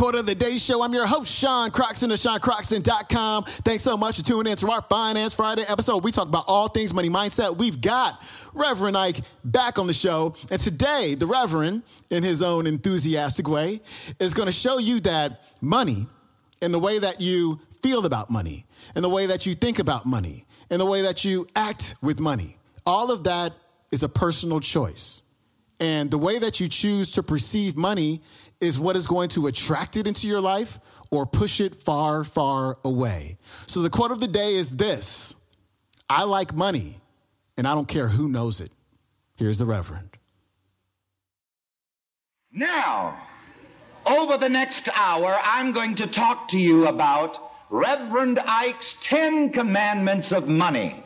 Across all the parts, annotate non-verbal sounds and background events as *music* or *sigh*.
Quote of the Day Show. I'm your host, Sean Croxton of SeanCroxton.com. Thanks so much for tuning in to our Finance Friday episode. We talk about all things money mindset. We've got Reverend Ike back on the show. And today, the Reverend, in his own enthusiastic way, is going to show you that money and the way that you feel about money and the way that you think about money and the way that you act with money, all of that is a personal choice. And the way that you choose to perceive money is what is going to attract it into your life or push it far, far away. So the quote of the day is this I like money, and I don't care who knows it. Here's the Reverend. Now, over the next hour, I'm going to talk to you about Reverend Ike's Ten Commandments of Money.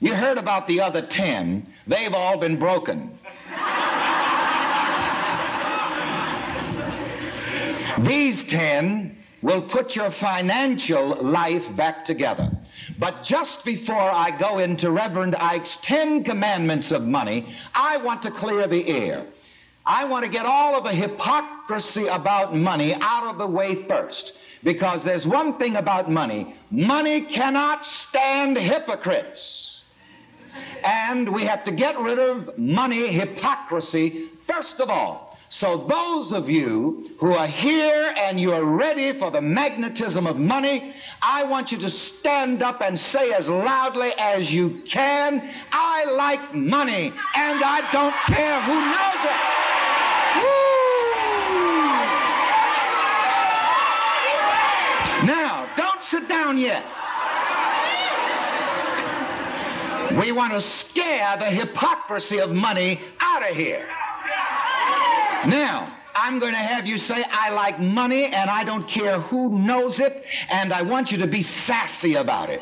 You heard about the other ten, they've all been broken. These ten will put your financial life back together. But just before I go into Reverend Ike's Ten Commandments of Money, I want to clear the air. I want to get all of the hypocrisy about money out of the way first. Because there's one thing about money money cannot stand hypocrites. And we have to get rid of money hypocrisy first of all. So, those of you who are here and you're ready for the magnetism of money, I want you to stand up and say as loudly as you can, I like money and I don't care who knows it. Now, don't sit down yet. We want to scare the hypocrisy of money out of here. Now, I'm going to have you say, I like money and I don't care who knows it, and I want you to be sassy about it.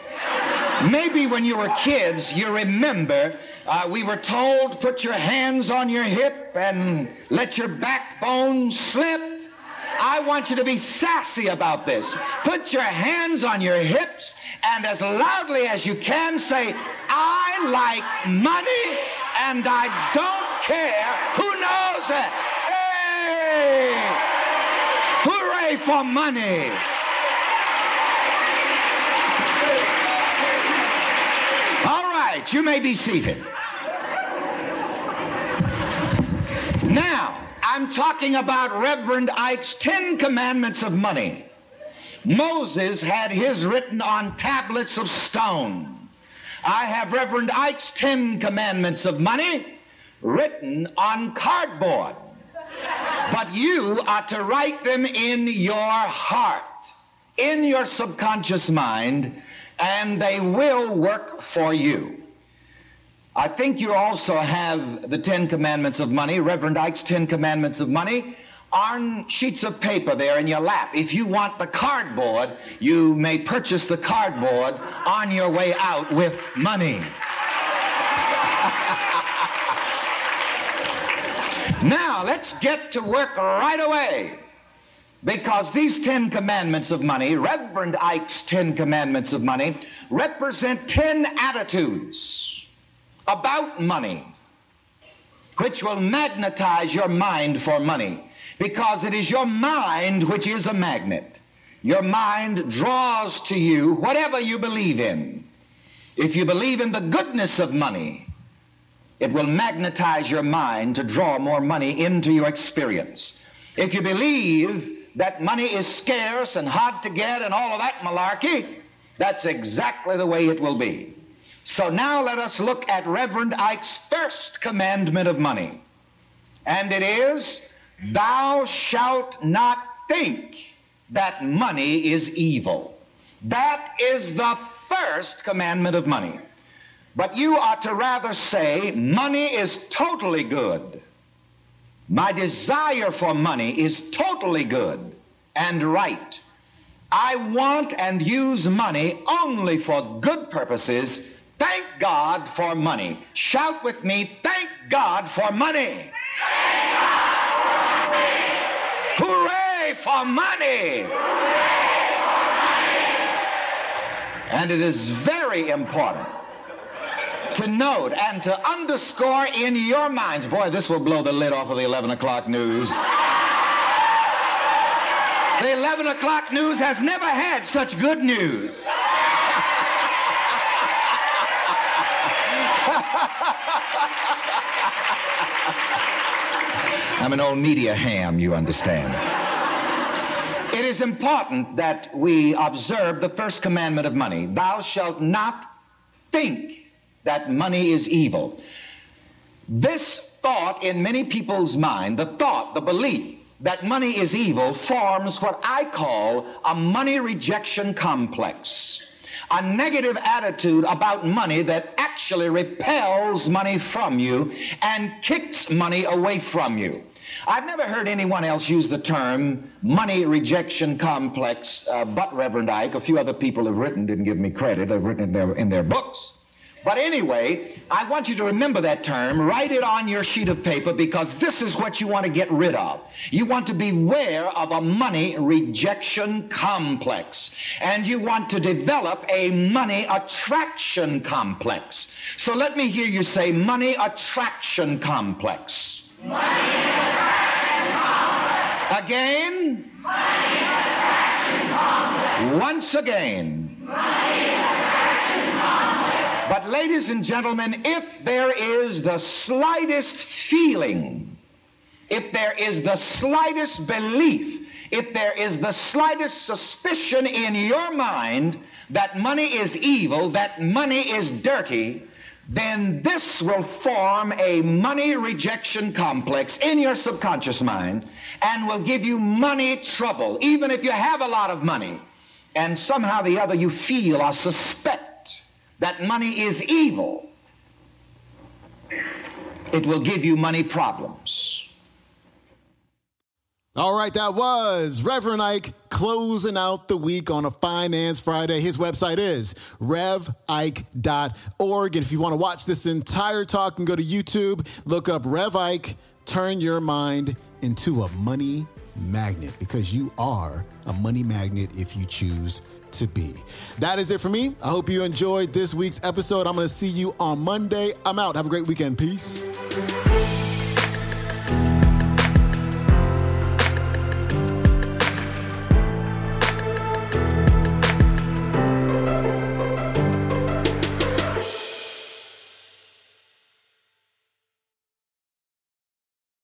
Maybe when you were kids, you remember uh, we were told, put your hands on your hip and let your backbone slip. I want you to be sassy about this. Put your hands on your hips and as loudly as you can say, I like money and I don't care who knows it. Hooray for money! All right, you may be seated. Now, I'm talking about Reverend Ike's Ten Commandments of Money. Moses had his written on tablets of stone. I have Reverend Ike's Ten Commandments of Money written on cardboard. But you are to write them in your heart, in your subconscious mind, and they will work for you. I think you also have the Ten Commandments of Money, Reverend Ike's Ten Commandments of Money, on sheets of paper there in your lap. If you want the cardboard, you may purchase the cardboard on your way out with money. *laughs* Now, let's get to work right away. Because these Ten Commandments of money, Reverend Ike's Ten Commandments of money, represent ten attitudes about money which will magnetize your mind for money. Because it is your mind which is a magnet. Your mind draws to you whatever you believe in. If you believe in the goodness of money, it will magnetize your mind to draw more money into your experience. If you believe that money is scarce and hard to get and all of that malarkey, that's exactly the way it will be. So now let us look at Reverend Ike's first commandment of money. And it is, Thou shalt not think that money is evil. That is the first commandment of money. But you are to rather say, money is totally good. My desire for money is totally good and right. I want and use money only for good purposes. Thank God for money. Shout with me, thank God for money. Hooray for money! Hooray for money! And it is very important to note and to underscore in your minds. Boy, this will blow the lid off of the 11 o'clock news. The 11 o'clock news has never had such good news. *laughs* I'm an old media ham, you understand. It is important that we observe the first commandment of money Thou shalt not think that money is evil. This thought in many people's mind, the thought, the belief that money is evil, forms what I call a money rejection complex. A negative attitude about money that actually repels money from you and kicks money away from you. I've never heard anyone else use the term money rejection complex, uh, but Reverend Ike, a few other people have written, didn't give me credit, they've written in their, in their books. But anyway, I want you to remember that term, write it on your sheet of paper because this is what you want to get rid of. You want to beware of a money rejection complex. And you want to develop a money attraction complex. So let me hear you say money attraction complex. Money attraction complex. Again? Money attraction complex. Once again. Money but, ladies and gentlemen, if there is the slightest feeling, if there is the slightest belief, if there is the slightest suspicion in your mind that money is evil, that money is dirty, then this will form a money rejection complex in your subconscious mind and will give you money trouble, even if you have a lot of money. And somehow the other you feel or suspect that money is evil, it will give you money problems. All right, that was Reverend Ike closing out the week on a Finance Friday. His website is revike.org. And if you want to watch this entire talk, can go to YouTube, look up Rev Ike, turn your mind into a money magnet because you are a money magnet if you choose to be. That is it for me. I hope you enjoyed this week's episode. I'm going to see you on Monday. I'm out. Have a great weekend. Peace.